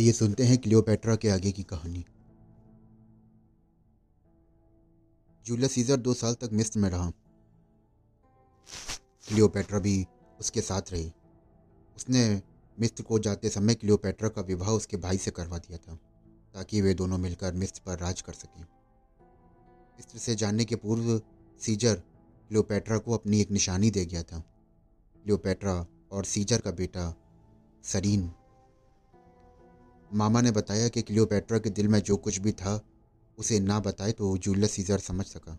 ये सुनते हैं क्लियोपेट्रा के आगे की कहानी। जूलियस सीजर दो साल तक मिस्र में रहा। क्लियोपेट्रा भी उसके साथ रही। उसने मिस्र को जाते समय क्लियोपेट्रा का विवाह उसके भाई से करवा दिया था, ताकि वे दोनों मिलकर मिस्र पर राज कर सकें। मिस्र से जाने के पूर्व सीजर क्लियोपेट्रा को अपनी एक निशानी दे गया था। क्लियोपेट्रा और सीजर का बेटा सरीन मामा ने बताया कि क्लियोपेट्रा के दिल में जो कुछ भी था, उसे ना बताए तो जूलियस सीजर समझ सका।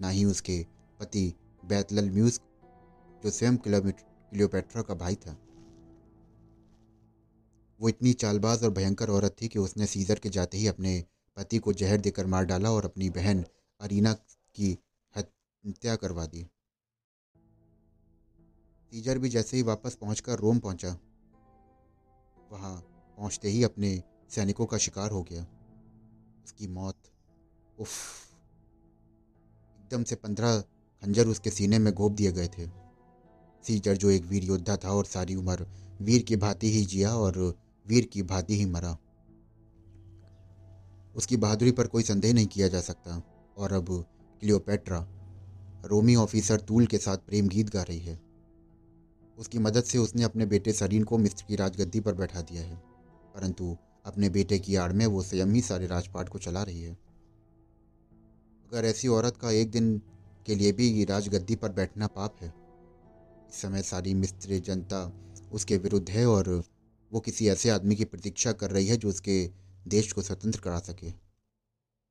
ना ही उसके पति बैतलल म्यूज, जो स्वयं क्लियोपेट्रा का भाई था। वो इतनी चालबाज और भयंकर औरत थी कि उसने सीजर के जाते ही अपने पति को जहर देकर मार डाला और अपनी बहन अरीना की हत्या करवा दी। सीजर भी जैसे ही वापस पहुंचकर रोम पहुँचा, वहाँ पहुँचते ही अपने सैनिकों का शिकार हो गया। उसकी मौत, उफ, एकदम से पंद्रह खंजर उसके सीने में घोप दिए गए थे। सीजर जो एक वीर योद्धा था और सारी उम्र वीर की भांति ही जिया और वीर की भांति ही मरा। उसकी बहादुरी पर कोई संदेह नहीं किया जा सकता। और अब क्लियोपेट्रा, रोमी ऑफिसर तूल के साथ प्रेम गीत गा रही है। उसकी मदद से उसने अपने बेटे सरीन को मिस्र की राजगद्दी पर बैठा दिया है। परंतु अपने बेटे की आड़ में वो स्वयं ही सारे राजपाट को चला रही है। अगर ऐसी औरत का एक दिन के लिए भी राजगद्दी पर बैठना पाप है। इस समय सारी मिस्त्री जनता उसके विरुद्ध है और वो किसी ऐसे आदमी की प्रतीक्षा कर रही है जो उसके देश को स्वतंत्र करा सके।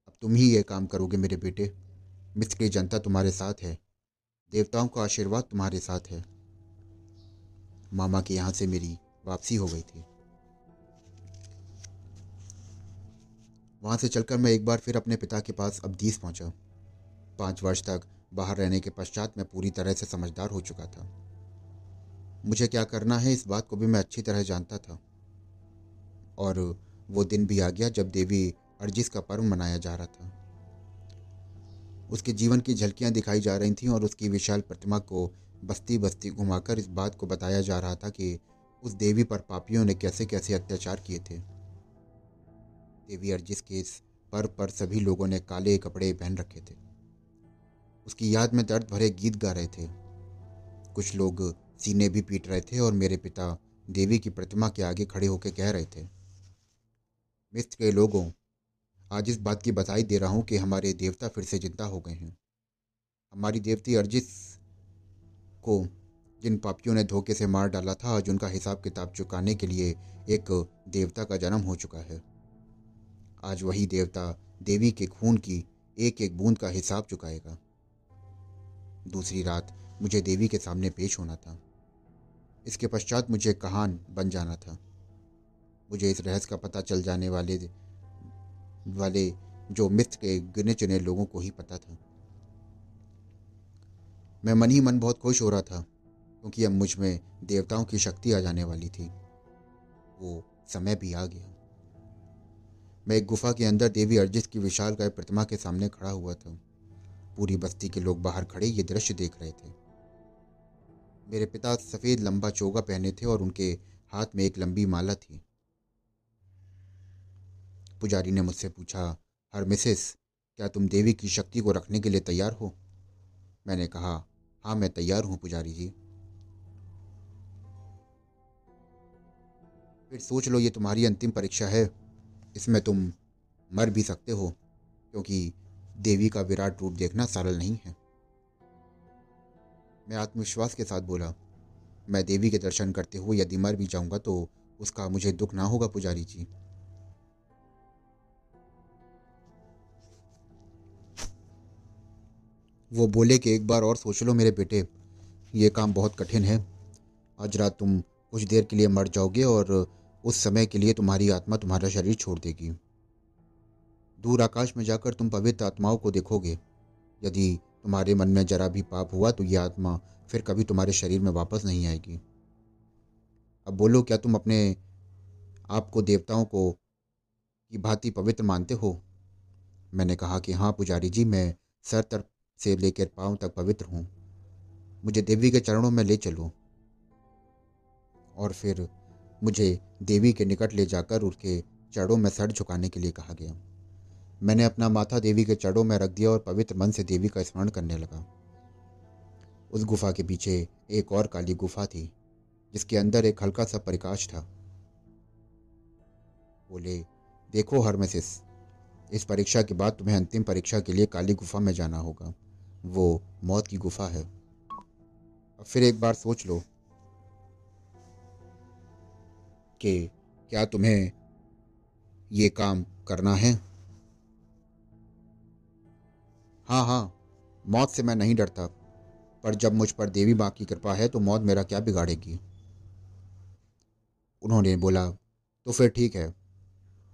अब तुम ही ये काम करोगे मेरे बेटे। मिस्र की जनता तुम्हारे साथ है। देवताओं का आशीर्वाद तुम्हारे साथ है। मामा के यहाँ से मेरी वापसी हो गई थी। वहाँ से चलकर मैं एक बार फिर अपने पिता के पास अब्दीस पहुँचा। पाँच वर्ष तक बाहर रहने के पश्चात मैं पूरी तरह से समझदार हो चुका था। मुझे क्या करना है इस बात को भी मैं अच्छी तरह जानता था। और वो दिन भी आ गया जब देवी अर्जिस का पर्व मनाया जा रहा था। उसके जीवन की झलकियाँ दिखाई जा रही थीं और उसकी विशाल प्रतिमा को बस्ती बस्ती घुमाकर इस बात को बताया जा रहा था कि उस देवी पर पापियों ने कैसे कैसे अत्याचार किए थे। देवी अर्जिस के इस पर्व पर सभी लोगों ने काले कपड़े पहन रखे थे। उसकी याद में दर्द भरे गीत गा रहे थे। कुछ लोग सीने भी पीट रहे थे और मेरे पिता देवी की प्रतिमा के आगे खड़े होकर कह रहे थे, मिस्र के लोगों, आज इस बात की बधाई दे रहा हूँ कि हमारे देवता फिर से ज़िंदा हो गए हैं। हमारी देवती अर्जिस को, जिन पापियों ने धोखे से मार डाला था, आज उनका हिसाब किताब चुकाने के लिए एक देवता का जन्म हो चुका है। आज वही देवता देवी के खून की एक एक बूंद का हिसाब चुकाएगा। दूसरी रात मुझे देवी के सामने पेश होना था। इसके पश्चात मुझे कहान बन जाना था। मुझे इस रहस्य का पता चल जाने वाले वाले जो मित्र के गिने चुने लोगों को ही पता था। मैं मन ही मन बहुत खुश हो रहा था, क्योंकि अब मुझमें देवताओं की शक्ति आ जाने वाली थी। वो समय भी आ गया। मैं एक गुफा के अंदर देवी अर्जित की विशाल गाय प्रतिमा के सामने खड़ा हुआ था। पूरी बस्ती के लोग बाहर खड़े ये दृश्य देख रहे थे। मेरे पिता सफ़ेद लंबा चोगा पहने थे और उनके हाथ में एक लंबी माला थी। पुजारी ने मुझसे पूछा, हर मिसेस, क्या तुम देवी की शक्ति को रखने के लिए तैयार हो? मैंने कहा हाँ मैं तैयार हूँ पुजारी जी। फिर सोच लो, ये तुम्हारी अंतिम परीक्षा है। इसमें तुम मर भी सकते हो, क्योंकि देवी का विराट रूप देखना सरल नहीं है। मैं आत्मविश्वास के साथ बोला, मैं देवी के दर्शन करते हुए यदि मर भी जाऊँगा तो उसका मुझे दुख ना होगा, पुजारी जी। वो बोले कि एक बार और सोच लो मेरे बेटे, ये काम बहुत कठिन है। आज रात तुम कुछ देर के लिए मर जाओगे और उस समय के लिए तुम्हारी आत्मा तुम्हारा शरीर छोड़ देगी। दूर आकाश में जाकर तुम पवित्र आत्माओं को देखोगे। यदि तुम्हारे मन में जरा भी पाप हुआ तो यह आत्मा फिर कभी तुम्हारे शरीर में वापस नहीं आएगी। अब बोलो, क्या तुम अपने आप को देवताओं को की भांति पवित्र मानते हो? मैंने कहा कि हाँ पुजारी जी, मैं सर तरफ़ से लेकर पाँव तक पवित्र हूँ। मुझे देवी के चरणों में ले चलो। और फिर मुझे देवी के निकट ले जाकर उसके चढ़ों में सर झुकाने के लिए कहा गया। मैंने अपना माथा देवी के चढ़ों में रख दिया और पवित्र मन से देवी का स्मरण करने लगा। उस गुफा के पीछे एक और काली गुफा थी, जिसके अंदर एक हल्का सा प्रकाश था। बोले, देखो हरमेसिस, इस परीक्षा के बाद तुम्हें अंतिम परीक्षा के लिए काली गुफा में जाना होगा। वो मौत की गुफा है। अब फिर एक बार सोच लो कि क्या तुम्हें ये काम करना है? हाँ हाँ मौत से मैं नहीं डरता, पर जब मुझ पर देवी माँ की कृपा है तो मौत मेरा क्या बिगाड़ेगी? उन्होंने बोला तो फिर ठीक है,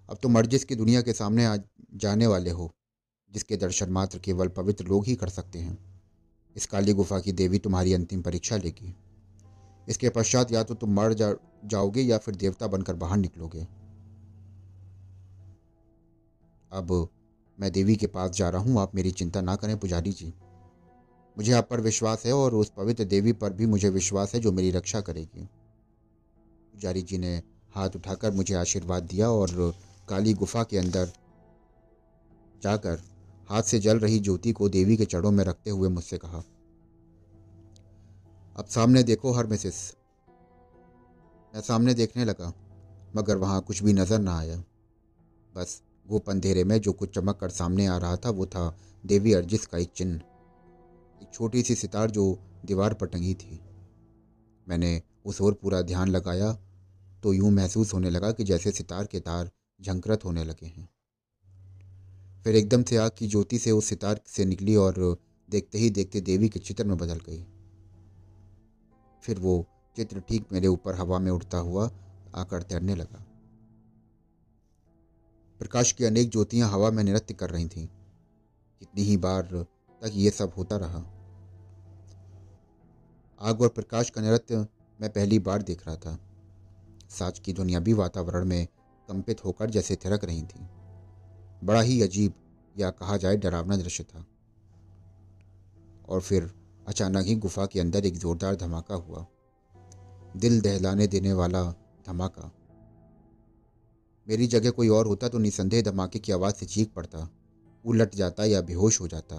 अब तुम अर्जिस की दुनिया के सामने आ जाने वाले हो, जिसके दर्शन मात्र केवल पवित्र लोग ही कर सकते हैं, इस काली गुफा की देवी तुम्हारी अंतिम परीक्षा लेगी। इसके पश्चात या तो तुम मर जा, जाओगे या फिर देवता बनकर बाहर निकलोगे। अब मैं देवी के पास जा रहा हूँ, आप मेरी चिंता ना करें पुजारी जी। मुझे आप पर विश्वास है और उस पवित्र देवी पर भी मुझे विश्वास है जो मेरी रक्षा करेगी। पुजारी जी ने हाथ उठाकर मुझे आशीर्वाद दिया और काली गुफा के अंदर जाकर हाथ से जल रही ज्योति को देवी के चढ़ों में रखते हुए मुझसे कहा अब सामने देखो हर मिसिस मैं सामने देखने लगा, मगर वहाँ कुछ भी नज़र ना आया। बस वो अंधेरे में जो कुछ चमक कर सामने आ रहा था, वो था देवी अर्जिस का एक चिन्ह। एक छोटी सी सितार जो दीवार पर टंगी थी। मैंने उस ओर पूरा ध्यान लगाया तो यूँ महसूस होने लगा कि जैसे सितार के तार झंकृत होने लगे हैं। फिर एकदम से आग की ज्योति से उस सितार से निकली और देखते ही देखते देवी के चित्र में बदल गई। फिर वो चित्र ठीक मेरे ऊपर हवा में उड़ता हुआ आकर तैरने लगा। प्रकाश की अनेक ज्योतियाँ हवा में नृत्य कर रही थीं। कितनी ही बार तक ये सब होता रहा। आग और प्रकाश का नृत्य मैं पहली बार देख रहा था। साज की दुनियावी वातावरण में कंपित होकर जैसे थिरक रही थी। बड़ा ही अजीब या कहा जाए डरावना दृश्य था। और फिर अचानक ही गुफा के अंदर एक जोरदार धमाका हुआ। दिल दहलाने देने वाला धमाका। मेरी जगह कोई और होता तो निसंदेह धमाके की आवाज़ से चीख पड़ता, उलट जाता या बेहोश हो जाता,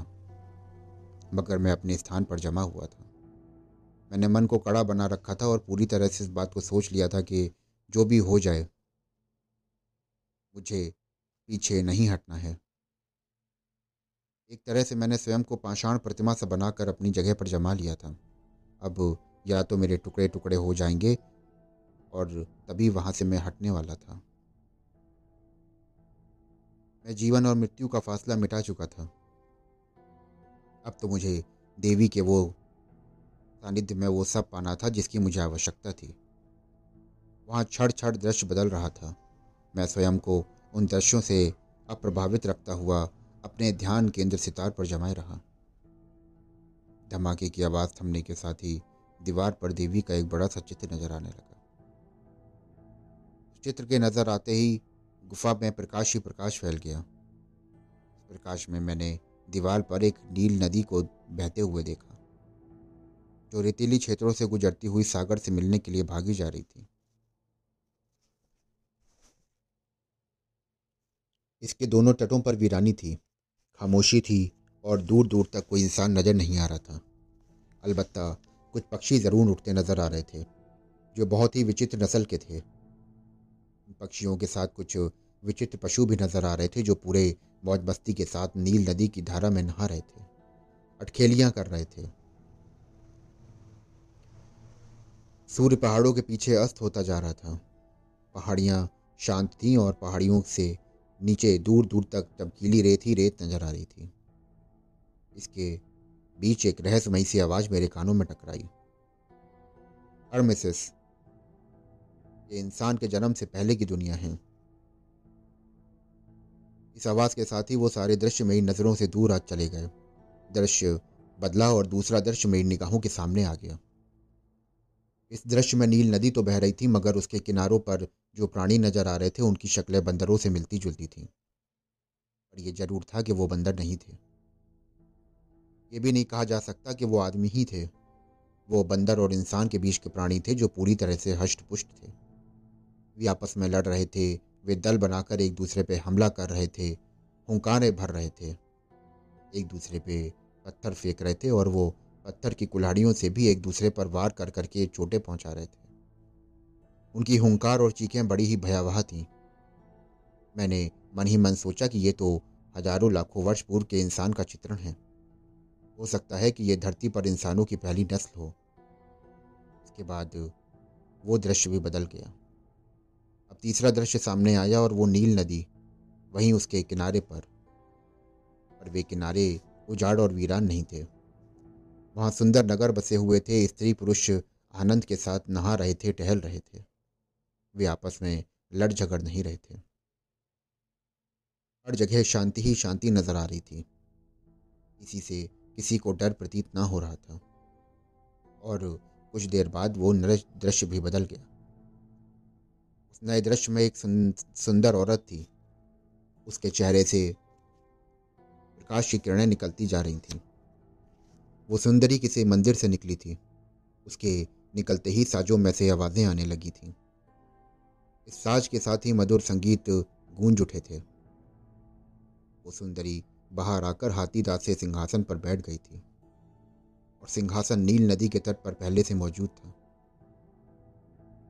मगर मैं अपने स्थान पर जमा हुआ था। मैंने मन को कड़ा बना रखा था और पूरी तरह से इस बात को सोच लिया था कि जो भी हो जाए, मुझे पीछे नहीं हटना है। एक तरह से मैंने स्वयं को पाषाण प्रतिमा से बनाकर अपनी जगह पर जमा लिया था। अब या तो मेरे टुकड़े टुकड़े हो जाएँगे और तभी वहाँ से मैं हटने वाला था। मैं जीवन और मृत्यु का फासला मिटा चुका था। अब तो मुझे देवी के वो सानिध्य में वो सब पाना था जिसकी मुझे आवश्यकता थी। वहाँ छड़ छड़ दृश्य बदल रहा था। मैं स्वयं को उन दृश्यों से अप्रभावित रखता हुआ अपने ध्यान केंद्र सितार पर जमाए रहा। धमाके की आवाज़ थमने के साथ ही दीवार पर देवी का एक बड़ा सा चित्र नज़र आने लगा। चित्र के नज़र आते ही गुफा में प्रकाश ही प्रकाश फैल गया। प्रकाश में मैंने दीवार पर एक नील नदी को बहते हुए देखा, जो रेतीली क्षेत्रों से गुजरती हुई सागर से मिलने के लिए भागी जा रही थी। इसके दोनों तटों पर वीरानी थी। खामोशी थी और दूर दूर तक कोई इंसान नज़र नहीं आ रहा था। अलबत् कुछ पक्षी ज़रूर उठते नज़र आ रहे थे, जो बहुत ही विचित्र नस्ल के थे। पक्षियों के साथ कुछ विचित्र पशु भी नज़र आ रहे थे, जो पूरे मौज मस्ती के साथ नील नदी की धारा में नहा रहे थे, अटखेलियाँ कर रहे थे। सूर्य पहाड़ों के पीछे अस्त होता जा रहा था। पहाड़ियाँ शांत थीं और पहाड़ियों से नीचे दूर दूर तक चमकीली रेत ही रेत नज़र आ रही थी। इसके बीच एक रहस्यमयी सी आवाज़ मेरे कानों में टकराई। और मिसेस, ये इंसान के जन्म से पहले की दुनिया है। इस आवाज़ के साथ ही वो सारे दृश्य मेरी नज़रों से दूर आज चले गए। दृश्य बदला और दूसरा दृश्य मेरी निगाहों के सामने आ गया। इस दृश्य में नील नदी तो बह रही थी, मगर उसके किनारों पर जो प्राणी नज़र आ रहे थे, उनकी शक्लें बंदरों से मिलती जुलती थीं। पर यह ज़रूर था कि वो बंदर नहीं थे। ये भी नहीं कहा जा सकता कि वो आदमी ही थे। वो बंदर और इंसान के बीच के प्राणी थे, जो पूरी तरह से हष्ट पुष्ट थे। वे आपस में लड़ रहे थे, वे दल बनाकर एक दूसरे पर हमला कर रहे थे, हुंकारे भर रहे थे। एक दूसरे पे पत्थर फेंक रहे थे और वो पत्थर की कुल्हाड़ियों से भी एक दूसरे पर वार कर करके चोटें पहुँचा रहे थे। उनकी हुंकार और चीखें बड़ी ही भयावह थीं। मैंने मन ही मन सोचा कि ये तो हज़ारों लाखों वर्ष पूर्व के इंसान का चित्रण है। हो सकता है कि यह धरती पर इंसानों की पहली नस्ल हो। इसके बाद वो दृश्य भी बदल गया। अब तीसरा दृश्य सामने आया और वो नील नदी, वहीं उसके किनारे पर। पर वे किनारे उजाड़ और वीरान नहीं थे। वहाँ सुंदर नगर बसे हुए थे। स्त्री पुरुष आनंद के साथ नहा रहे थे, टहल रहे थे। वे आपस में लड़ झगड़ नहीं रहे थे। हर जगह शांति ही शांति नज़र आ रही थी। किसी से किसी को डर प्रतीत ना हो रहा था। और कुछ देर बाद वो दृश्य भी बदल गया। उस नए दृश्य में एक सुंदर औरत थी। उसके चेहरे से प्रकाश की किरणें निकलती जा रही थीं। वो सुंदरी किसी मंदिर से निकली थी। उसके निकलते ही साजों में से आवाज़ें आने लगी थीं। इस साज के साथ ही मधुर संगीत गूंज उठे थे। वो सुंदरी बाहर आकर हाथीदास से सिंहासन पर बैठ गई थी और सिंहासन नील नदी के तट पर पहले से मौजूद था।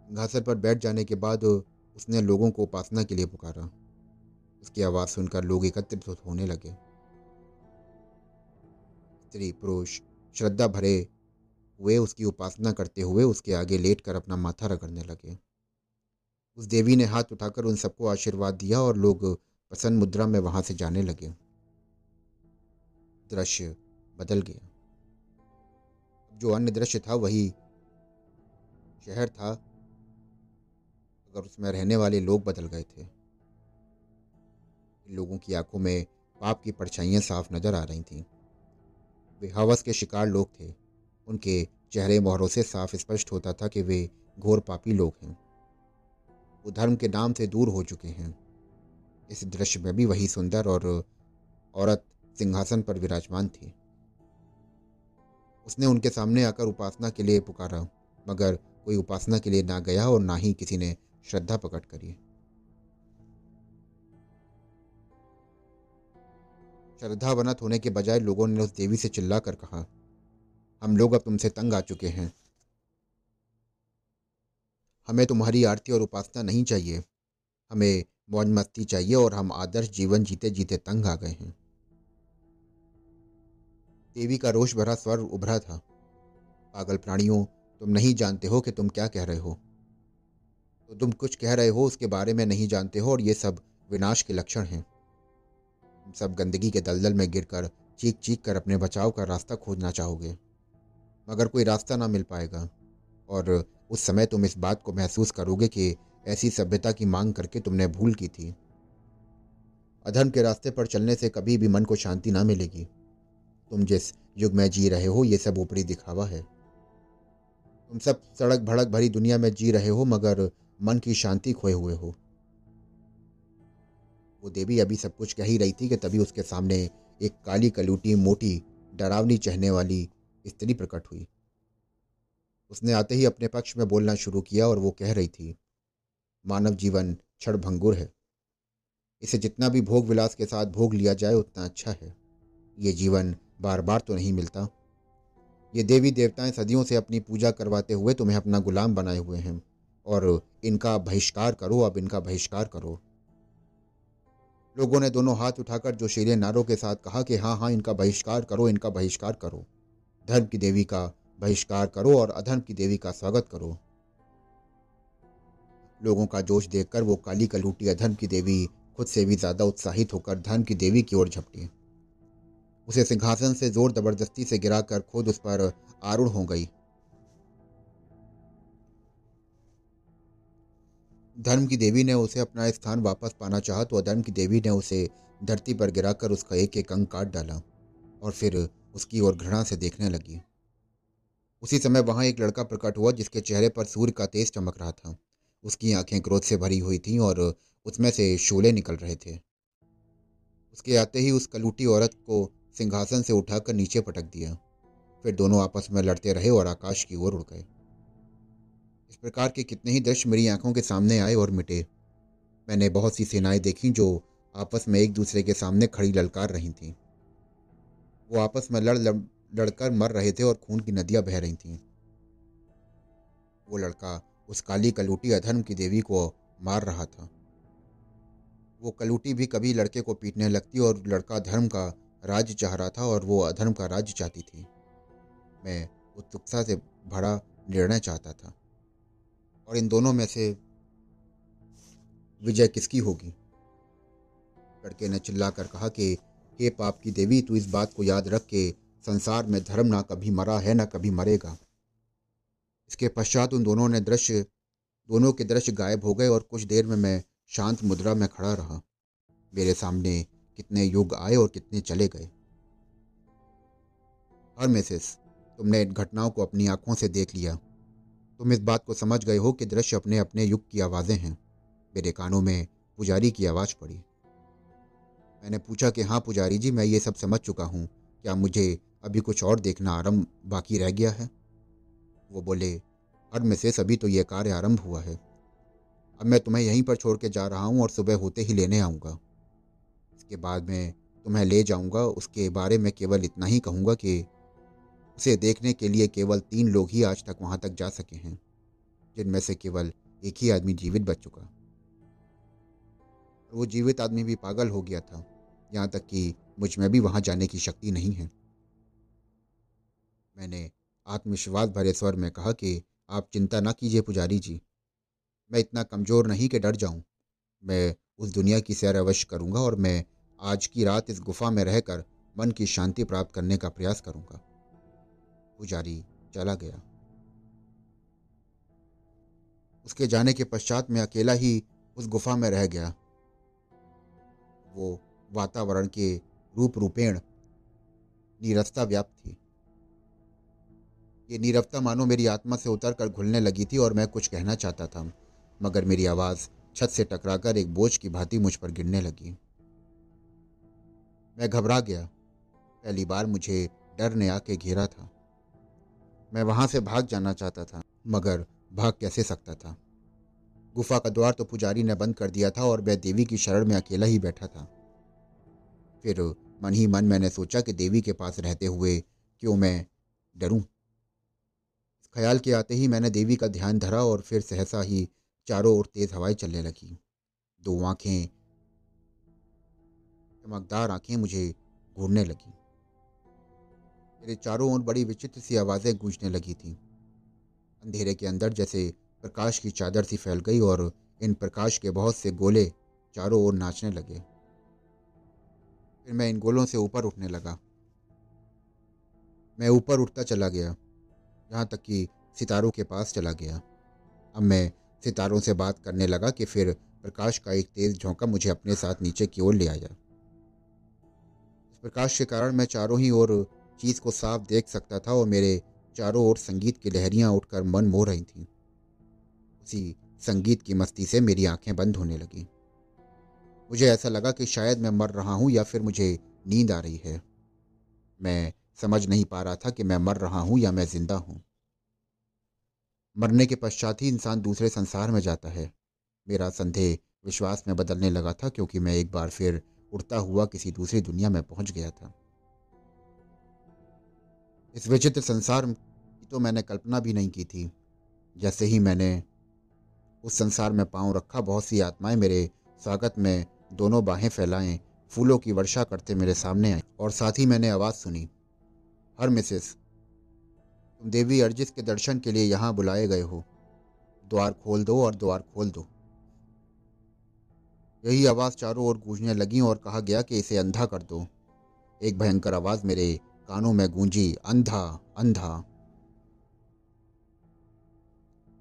सिंहासन पर बैठ जाने के बाद उसने लोगों को उपासना के लिए पुकारा। उसकी आवाज़ सुनकर लोग एकत्रित होने लगे। स्त्री, पुरुष श्रद्धा भरे हुए उसकी उपासना करते हुए उसके आगे लेटकर अपना माथा रगड़ने लगे। उस देवी ने हाथ उठाकर उन सबको आशीर्वाद दिया और लोग प्रसन्न मुद्रा में वहाँ से जाने लगे। दृश्य बदल गया। जो अन्य दृश्य था वही शहर था अगर उसमें रहने वाले लोग बदल गए थे। लोगों की आँखों में पाप की परछाइयाँ साफ़ नज़र आ रही थीं। वे हवस के शिकार लोग थे। उनके चेहरे मोहरों से साफ़ स्पष्ट होता था कि वे घोर पापी लोग हैं। वो धर्म के नाम से दूर हो चुके हैं। इस दृश्य में भी वही सुंदर और औरत सिंहासन पर विराजमान थी। उसने उनके सामने आकर उपासना के लिए पुकारा, मगर कोई उपासना के लिए ना गया और ना ही किसी ने श्रद्धा प्रकट करी। श्रद्धा बनत होने के बजाय लोगों ने उस देवी से चिल्लाकर कहा, हम लोग अब तुमसे तंग आ चुके हैं। हमें तुम्हारी आरती और उपासना नहीं चाहिए। हमें मौज मस्ती चाहिए और हम आदर्श जीवन जीते जीते तंग आ गए हैं। देवी का रोष भरा स्वर उभरा था। पागल प्राणियों, तुम नहीं जानते हो कि तुम क्या कह रहे हो। तो तुम कुछ कह रहे हो, उसके बारे में नहीं जानते हो और ये सब विनाश के लक्षण हैं। सब गंदगी के दलदल में गिरकर चीख चीख कर अपने बचाव का रास्ता खोजना चाहोगे। मगर कोई रास्ता ना मिल पाएगा। और उस समय तुम इस बात को महसूस करोगे कि ऐसी सभ्यता की मांग करके तुमने भूल की थी। अधर्म के रास्ते पर चलने से कभी भी मन को शांति ना मिलेगी। तुम जिस युग में जी रहे हो, ये सब ऊपरी दिखावा है। तुम सब सड़क भड़क भरी दुनिया में जी रहे हो, मगर मन की शांति खोए हुए हो। वो देवी अभी सब कुछ कह ही रही थी कि तभी उसके सामने एक काली कलूटी मोटी डरावनी चहने वाली स्त्री प्रकट हुई। उसने आते ही अपने पक्ष में बोलना शुरू किया और वो कह रही थी, मानव जीवन क्षण भंगुर है। इसे जितना भी भोग विलास के साथ भोग लिया जाए उतना अच्छा है। ये जीवन बार बार तो नहीं मिलता। ये देवी देवताएँ सदियों से अपनी पूजा करवाते हुए तुम्हें अपना गुलाम बनाए हुए हैं और इनका बहिष्कार करो, अब इनका बहिष्कार करो। लोगों ने दोनों हाथ उठाकर जो शेरे नारों के साथ कहा कि हाँ हाँ इनका बहिष्कार करो, इनका बहिष्कार करो। धर्म की देवी का बहिष्कार करो और अधर्म की देवी का स्वागत करो। लोगों का जोश देखकर वो काली कलूटी अधर्म की देवी खुद से भी ज़्यादा उत्साहित होकर धर्म की देवी की ओर झपटी। उसे सिंहासन से ज़ोर ज़बरदस्ती से गिराकर खुद उस पर आरूढ़ हो गई। धर्म की देवी ने उसे अपना स्थान वापस पाना चाहा तो अधर्म की देवी ने उसे धरती पर गिराकर उसका एक एक अंग काट डाला और फिर उसकी ओर घृणा से देखने लगी। उसी समय वहाँ एक लड़का प्रकट हुआ, जिसके चेहरे पर सूर्य का तेज चमक रहा था। उसकी आँखें क्रोध से भरी हुई थीं और उसमें से शोले निकल रहे थे। उसके आते ही उस कलूटी औरत को सिंहासन से उठाकर नीचे पटक दिया। फिर दोनों आपस में लड़ते रहे और आकाश की ओर उड़ गए। इस प्रकार के कितने ही दृश्य मेरी आँखों के सामने आए और मिटे। मैंने बहुत सी सेनाएँ देखी जो आपस में एक दूसरे के सामने खड़ी ललकार रही थीं। वो आपस में लड़ लड़कर मर रहे थे और खून की नदियाँ बह रही थीं। वो लड़का उस काली कलूटी अधर्म की देवी को मार रहा था। वो कलूटी भी कभी लड़के को पीटने लगती और लड़का धर्म का राज्य चाह रहा था और वो अधर्म का राज्य चाहती थी। मैं उत्सुकता से भरा निर्णय चाहता था। और इन दोनों में से विजय किसकी होगी? लड़के ने चिल्लाकर कहा कि, हे पाप की देवी, तू इस बात को याद रख के संसार में धर्म ना कभी मरा है, ना कभी मरेगा। इसके पश्चात उन दोनों ने दृश्य, दोनों के दृश्य गायब हो गए और कुछ देर में मैं शांत मुद्रा में खड़ा रहा। मेरे सामने कितने युग आए और कितने चले गए। हर मिसेस, तुमने इन घटनाओं को अपनी आँखों से देख लिया। तुम इस बात को समझ गए हो कि दृश्य अपने अपने युग की आवाज़ें हैं। मेरे कानों में पुजारी की आवाज़ पड़ी। मैंने पूछा कि हाँ पुजारी जी, मैं ये सब समझ चुका हूँ। क्या मुझे अभी कुछ और देखना आरंभ बाकी रह गया है? वो बोले, हर में से सभी तो ये कार्य आरंभ हुआ है। अब मैं तुम्हें यहीं पर छोड़ के जा रहा हूँ और सुबह होते ही लेने आऊँगा। इसके बाद मैं तुम्हें ले जाऊँगा। उसके बारे में केवल इतना ही कहूँगा कि उसे देखने के लिए केवल तीन लोग ही आज तक वहाँ तक जा सके हैं, जिनमें से केवल एक ही आदमी जीवित बच चुका। वो जीवित आदमी भी पागल हो गया था, यहाँ तक कि मुझमें भी वहाँ जाने की शक्ति नहीं है। मैंने आत्मविश्वास भरे स्वर में कहा कि आप चिंता ना कीजिए पुजारी जी, मैं इतना कमज़ोर नहीं कि डर जाऊँ। मैं उस दुनिया की सैर अवश्य करूँगा और मैं आज की रात इस गुफा में रहकर मन की शांति प्राप्त करने का प्रयास करूँगा। पुजारी चला गया। उसके जाने के पश्चात मैं अकेला ही उस गुफा में रह गया। वो वातावरण के रूप रूपेण नीरसता व्याप्त थी। ये नीरवता मानो मेरी आत्मा से उतर कर घुलने लगी थी और मैं कुछ कहना चाहता था, मगर मेरी आवाज़ छत से टकराकर एक बोझ की भांति मुझ पर गिरने लगी। मैं घबरा गया। पहली बार मुझे डर ने आके घेरा था। मैं वहाँ से भाग जाना चाहता था, मगर भाग कैसे सकता था? गुफा का द्वार तो पुजारी ने बंद कर दिया था और मैं देवी की शरण में अकेला ही बैठा था। फिर मन ही मन मैंने सोचा कि देवी के पास रहते हुए क्यों मैं डरूं? ख्याल के आते ही मैंने देवी का ध्यान धरा और फिर सहसा ही चारों ओर तेज हवाएँ चलने लगी। दो आँखें, चमकदार आँखें मुझे घूरने लगी। मेरे चारों ओर बड़ी विचित्र सी आवाज़ें गूंजने लगी थीं। अंधेरे के अंदर जैसे प्रकाश की चादर सी फैल गई और इन प्रकाश के बहुत से गोले चारों ओर नाचने लगे। फिर मैं इन गोलों से ऊपर उठने लगा। मैं ऊपर उठता चला गया, यहाँ तक कि सितारों के पास चला गया। अब मैं सितारों से बात करने लगा कि फिर प्रकाश का एक तेज झोंका मुझे अपने साथ नीचे की ओर ले आया। इस प्रकाश के कारण मैं चारों ही ओर चीज़ को साफ़ देख सकता था और मेरे चारों ओर संगीत की लहरियाँ उठकर मन मोह रही थीं। उसी संगीत की मस्ती से मेरी आँखें बंद होने लगी। मुझे ऐसा लगा कि शायद मैं मर रहा हूँ या फिर मुझे नींद आ रही है। मैं समझ नहीं पा रहा था कि मैं मर रहा हूँ या मैं ज़िंदा हूँ। मरने के पश्चात ही इंसान दूसरे संसार में जाता है। मेरा संदेह विश्वास में बदलने लगा था क्योंकि मैं एक बार फिर उड़ता हुआ किसी दूसरी दुनिया में पहुँच गया था। इस विचित्र संसार की तो मैंने कल्पना भी नहीं की थी। जैसे ही मैंने उस संसार में पाँव रखा, बहुत सी आत्माएँ मेरे स्वागत में दोनों बाहें फैलाएँ, फूलों की वर्षा करते मेरे सामने आई और साथ ही मैंने आवाज़ सुनी, हर मिसेस, तुम देवी अर्जित के दर्शन के लिए यहाँ बुलाए गए हो। द्वार खोल दो और द्वार खोल दो। यही आवाज़ चारों ओर गूंजने लगी और कहा गया कि इसे अंधा कर दो। एक भयंकर आवाज़ मेरे कानों में गूंजी, अंधा अंधा।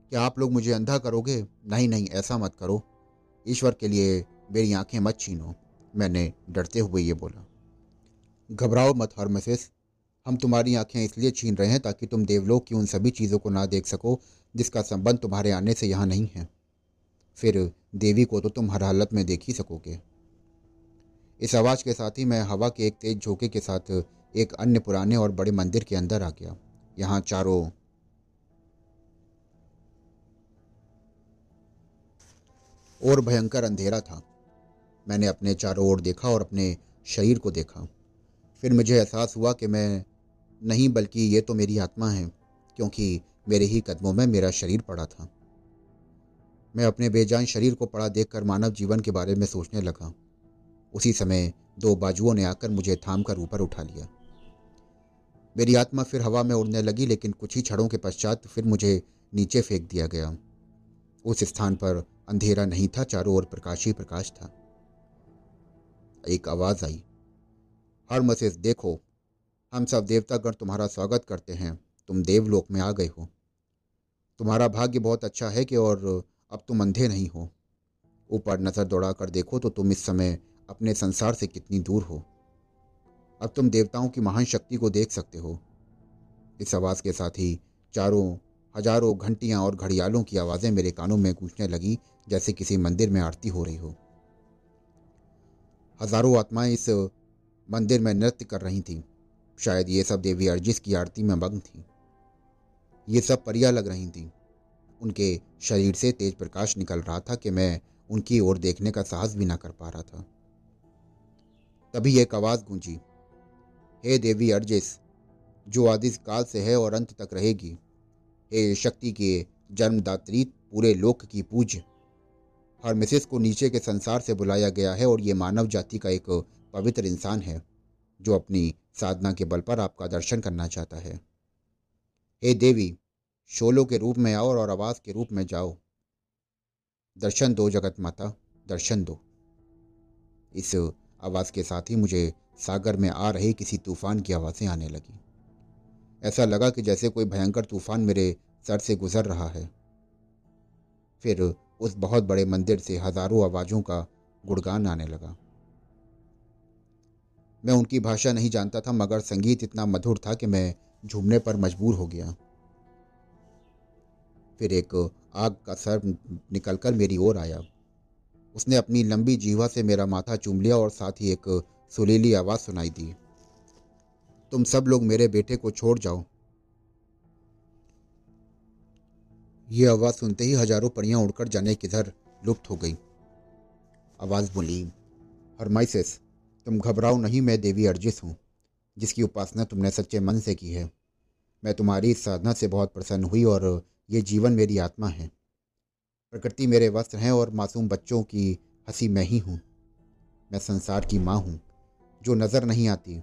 क्या आप लोग मुझे अंधा करोगे? नहीं नहीं, ऐसा मत करो। ईश्वर के लिए मेरी आँखें मत छीनो। मैंने डरते हुए ये बोला। घबराओ मत हर मिसेस हम तुम्हारी आँखें इसलिए छीन रहे हैं ताकि तुम देवलोक की उन सभी चीज़ों को ना देख सको, जिसका संबंध तुम्हारे आने से यहाँ नहीं है। फिर देवी को तो तुम हर हालत में देख ही सकोगे। इस आवाज़ के साथ ही मैं हवा के एक तेज झोंके के साथ एक अन्य पुराने और बड़े मंदिर के अंदर आ गया। यहाँ चारों और भयंकर अंधेरा था। मैंने अपने चारों ओर देखा और अपने शरीर को देखा। फिर मुझे एहसास हुआ कि मैं नहीं, बल्कि ये तो मेरी आत्मा है, क्योंकि मेरे ही कदमों में मेरा शरीर पड़ा था। मैं अपने बेजान शरीर को पड़ा देखकर मानव जीवन के बारे में सोचने लगा। उसी समय दो बाजुओं ने आकर मुझे थाम कर ऊपर उठा लिया। मेरी आत्मा फिर हवा में उड़ने लगी, लेकिन कुछ ही क्षणों के पश्चात फिर मुझे नीचे फेंक दिया गया। उस स्थान पर अंधेरा नहीं था, चारों ओर प्रकाश ही प्रकाश था। एक आवाज़ आई। हर मसेज देखो, हम सब देवतागण तुम्हारा स्वागत करते हैं। तुम देवलोक में आ गए हो। तुम्हारा भाग्य बहुत अच्छा है कि और अब तुम अंधे नहीं हो। ऊपर नज़र दौड़ा कर देखो तो तुम इस समय अपने संसार से कितनी दूर हो। अब तुम देवताओं की महान शक्ति को देख सकते हो। इस आवाज़ के साथ ही चारों, हज़ारों घंटियाँ और घड़ियालों की आवाज़ें मेरे कानों में गूंजने लगी, जैसे किसी मंदिर में आरती हो रही हो। हज़ारों आत्माएँ इस मंदिर में नृत्य कर रही थीं। शायद ये सब देवी अर्जिस की आरती में मग्न थी। ये सब परियाँ लग रही थीं। उनके शरीर से तेज प्रकाश निकल रहा था कि मैं उनकी ओर देखने का साहस भी ना कर पा रहा था। तभी एक आवाज़ गूंजी। हे देवी अर्जिस, जो आदि काल से है और अंत तक रहेगी, हे शक्ति के जन्मदात्री पूरे लोक की पूज्य हर मिसेस को नीचे के संसार से बुलाया गया है और ये मानव जाति का एक पवित्र इंसान है, जो अपनी साधना के बल पर आपका दर्शन करना चाहता है। हे देवी, शोलों के रूप में आओ और आवाज़ के रूप में जाओ। दर्शन दो जगत माता, दर्शन दो। इस आवाज़ के साथ ही मुझे सागर में आ रही किसी तूफ़ान की आवाज़ें आने लगी। ऐसा लगा कि जैसे कोई भयंकर तूफ़ान मेरे सर से गुजर रहा है। फिर उस बहुत बड़े मंदिर से हज़ारों आवाज़ों का गुड़गान आने लगा। मैं उनकी भाषा नहीं जानता था, मगर संगीत इतना मधुर था कि मैं झूमने पर मजबूर हो गया। फिर एक आग का सर निकलकर मेरी ओर आया। उसने अपनी लंबी जीवा से मेरा माथा चूम लिया और साथ ही एक सुरीली आवाज़ सुनाई दी। तुम सब लोग मेरे बेटे को छोड़ जाओ। ये आवाज़ सुनते ही हज़ारों परियाँ उड़कर जाने किधर लुप्त हो गई। आवाज़ बोली, हरमाइसिस, तुम घबराओ नहीं, मैं देवी अर्जिस हूँ, जिसकी उपासना तुमने सच्चे मन से की है। मैं तुम्हारी इस साधना से बहुत प्रसन्न हुई और ये जीवन मेरी आत्मा है। प्रकृति मेरे वस्त्र हैं और मासूम बच्चों की हँसी मैं ही हूँ। मैं संसार की माँ हूँ। जो नज़र नहीं आती।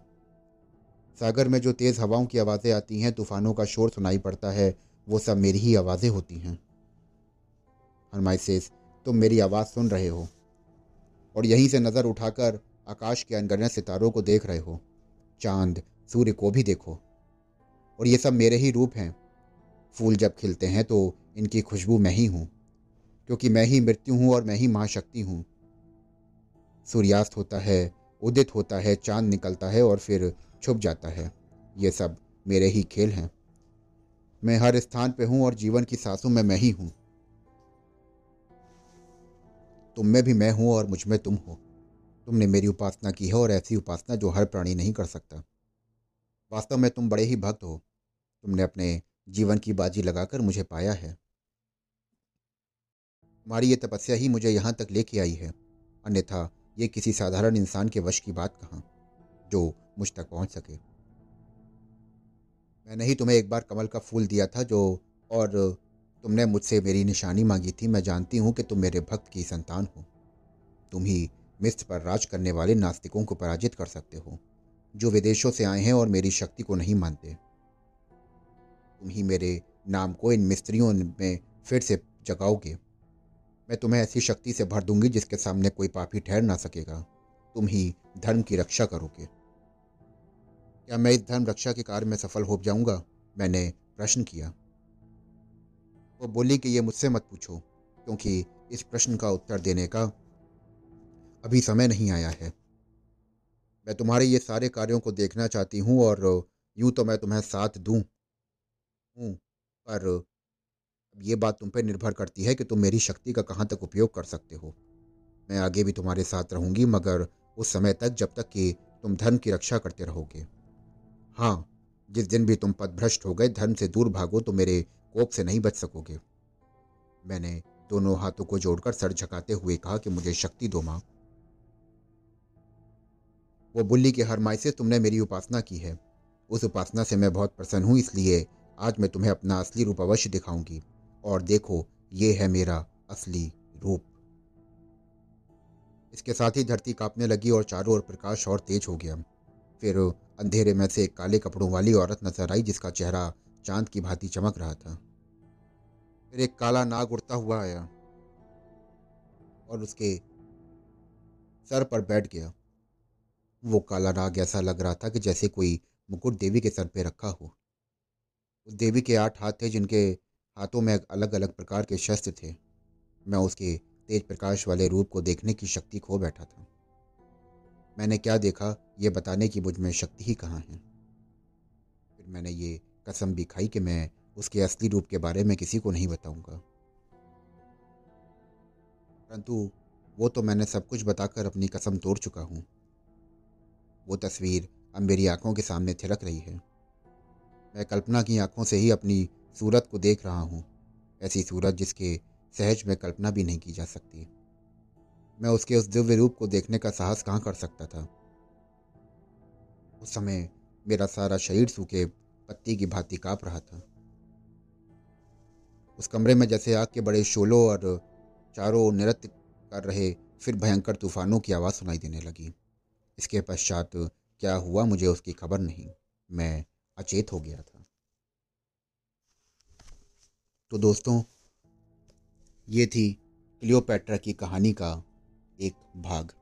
सागर में जो तेज़ हवाओं की आवाज़ें आती हैं, तूफ़ानों का शोर सुनाई पड़ता है, वो सब मेरी ही आवाज़ें होती हैं। हरमाइसेस तुम मेरी आवाज़ सुन रहे हो और यहीं से नज़र उठाकर आकाश के अनगणत सितारों को देख रहे हो। चाँद, सूर्य को भी देखो और ये सब मेरे ही रूप हैं। फूल जब खिलते हैं तो इनकी खुशबू मैं ही हूँ, क्योंकि मैं ही मृत्यु हूँ और मैं ही महाशक्ति हूँ। सूर्यास्त होता है उदित होता है, चाँद निकलता है और फिर छुप जाता है। ये सब मेरे ही खेल हैं। मैं हर स्थान पे हूँ और जीवन की सांसों में मैं ही हूँ। तुम में भी मैं हूँ और मुझमें तुम हो। तुमने मेरी उपासना की है और ऐसी उपासना जो हर प्राणी नहीं कर सकता। वास्तव में तुम बड़े ही भक्त हो। तुमने अपने जीवन की बाजी लगाकर मुझे पाया है। तुम्हारी ये तपस्या ही मुझे यहाँ तक लेके आई है। अन्यथा ये किसी साधारण इंसान के वश की बात कहाँ, जो मुझ तक पहुँच सके। मैंने ही तुम्हें एक बार कमल का फूल दिया था जो, और तुमने मुझसे मेरी निशानी मांगी थी। मैं जानती हूँ कि तुम मेरे भक्त की संतान हो। तुम ही मिस्र पर राज करने वाले नास्तिकों को पराजित कर सकते हो, जो विदेशों से आए हैं और मेरी शक्ति को नहीं मानते। तुम ही मेरे नाम को इन मिस्त्रियों में फिर से जगाओगे। मैं तुम्हें ऐसी शक्ति से भर दूँगी जिसके सामने कोई पापी ठहर ना सकेगा। तुम ही धर्म की रक्षा करोगे। क्या मैं इस धर्म रक्षा के कार्य में सफल हो जाऊँगा? मैंने प्रश्न किया। वो बोली कि ये मुझसे मत पूछो, क्योंकि इस प्रश्न का उत्तर देने का अभी समय नहीं आया है। मैं तुम्हारे ये सारे कार्यों को देखना चाहती हूँ और यूँ तो मैं तुम्हें साथ दूँ। हूँ, पर ये बात तुम पर निर्भर करती है कि तुम मेरी शक्ति का कहाँ तक उपयोग कर सकते हो। मैं आगे भी तुम्हारे साथ रहूँगी, मगर उस समय तक जब तक कि तुम धर्म की रक्षा करते रहोगे। हाँ जिस दिन भी तुम पदभ्रष्ट हो गए धर्म से दूर भागो तो मेरे कोप से नहीं बच सकोगे। मैंने दोनों हाथों को जोड़कर सर झकाते हुए कहा कि मुझे शक्ति दो माँ। वो बुल्ली के हर माई से तुमने मेरी उपासना की है। उस उपासना से मैं बहुत प्रसन्न हूँ, इसलिए आज मैं तुम्हें अपना असली रूप अवश्य दिखाऊँगी। और देखो, ये है मेरा असली रूप। इसके साथ ही धरती कांपने लगी और चारों ओर प्रकाश और तेज हो गया। फिर अंधेरे में से एक काले कपड़ों वाली औरत नज़र आई, जिसका चेहरा चाँद की भांति चमक रहा था। फिर एक काला नाग उड़ता हुआ आया और उसके सर पर बैठ गया। वो काला नाग ऐसा लग रहा था कि जैसे कोई मुकुट देवी के सर पे रखा हो। उस देवी के आठ हाथ थे जिनके हाथों में अलग अलग प्रकार के शस्त्र थे। मैं उसके तेज प्रकाश वाले रूप को देखने की शक्ति खो बैठा था। मैंने क्या देखा, ये बताने की मुझमें शक्ति ही कहाँ है? फिर मैंने ये कसम भी खाई कि मैं उसके असली रूप के बारे में किसी को नहीं बताऊँगा। परंतु वो तो मैंने सब कुछ बताकर अपनी कसम तोड़ चुका हूँ। वो तस्वीर अब मेरी आँखों के सामने थिरक रही है। मैं कल्पना की आँखों से ही अपनी सूरत को देख रहा हूँ। ऐसी सूरत जिसके सहज में कल्पना भी नहीं की जा सकती। मैं उसके उस दिव्य रूप को देखने का साहस कहाँ कर सकता था? उस समय मेरा सारा शरीर सूखे पत्ती की भांति काँप रहा था। उस कमरे में जैसे आग के बड़े शोलों और चारों नृत्य कर रहे फिर भयंकर तूफानों की आवाज़ सुनाई देने लगी। इसके पश्चात क्या हुआ मुझे उसकी खबर नहीं। मैं अचेत हो गया था। तो दोस्तों, ये थी क्लियोपैट्रा की कहानी का एक भाग।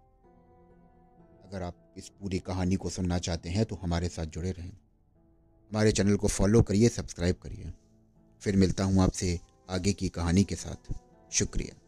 अगर आप इस पूरी कहानी को सुनना चाहते हैं तो हमारे साथ जुड़े रहें। हमारे चैनल को फॉलो करिए, सब्सक्राइब करिए। फिर मिलता हूँ आपसे आगे की कहानी के साथ। शुक्रिया।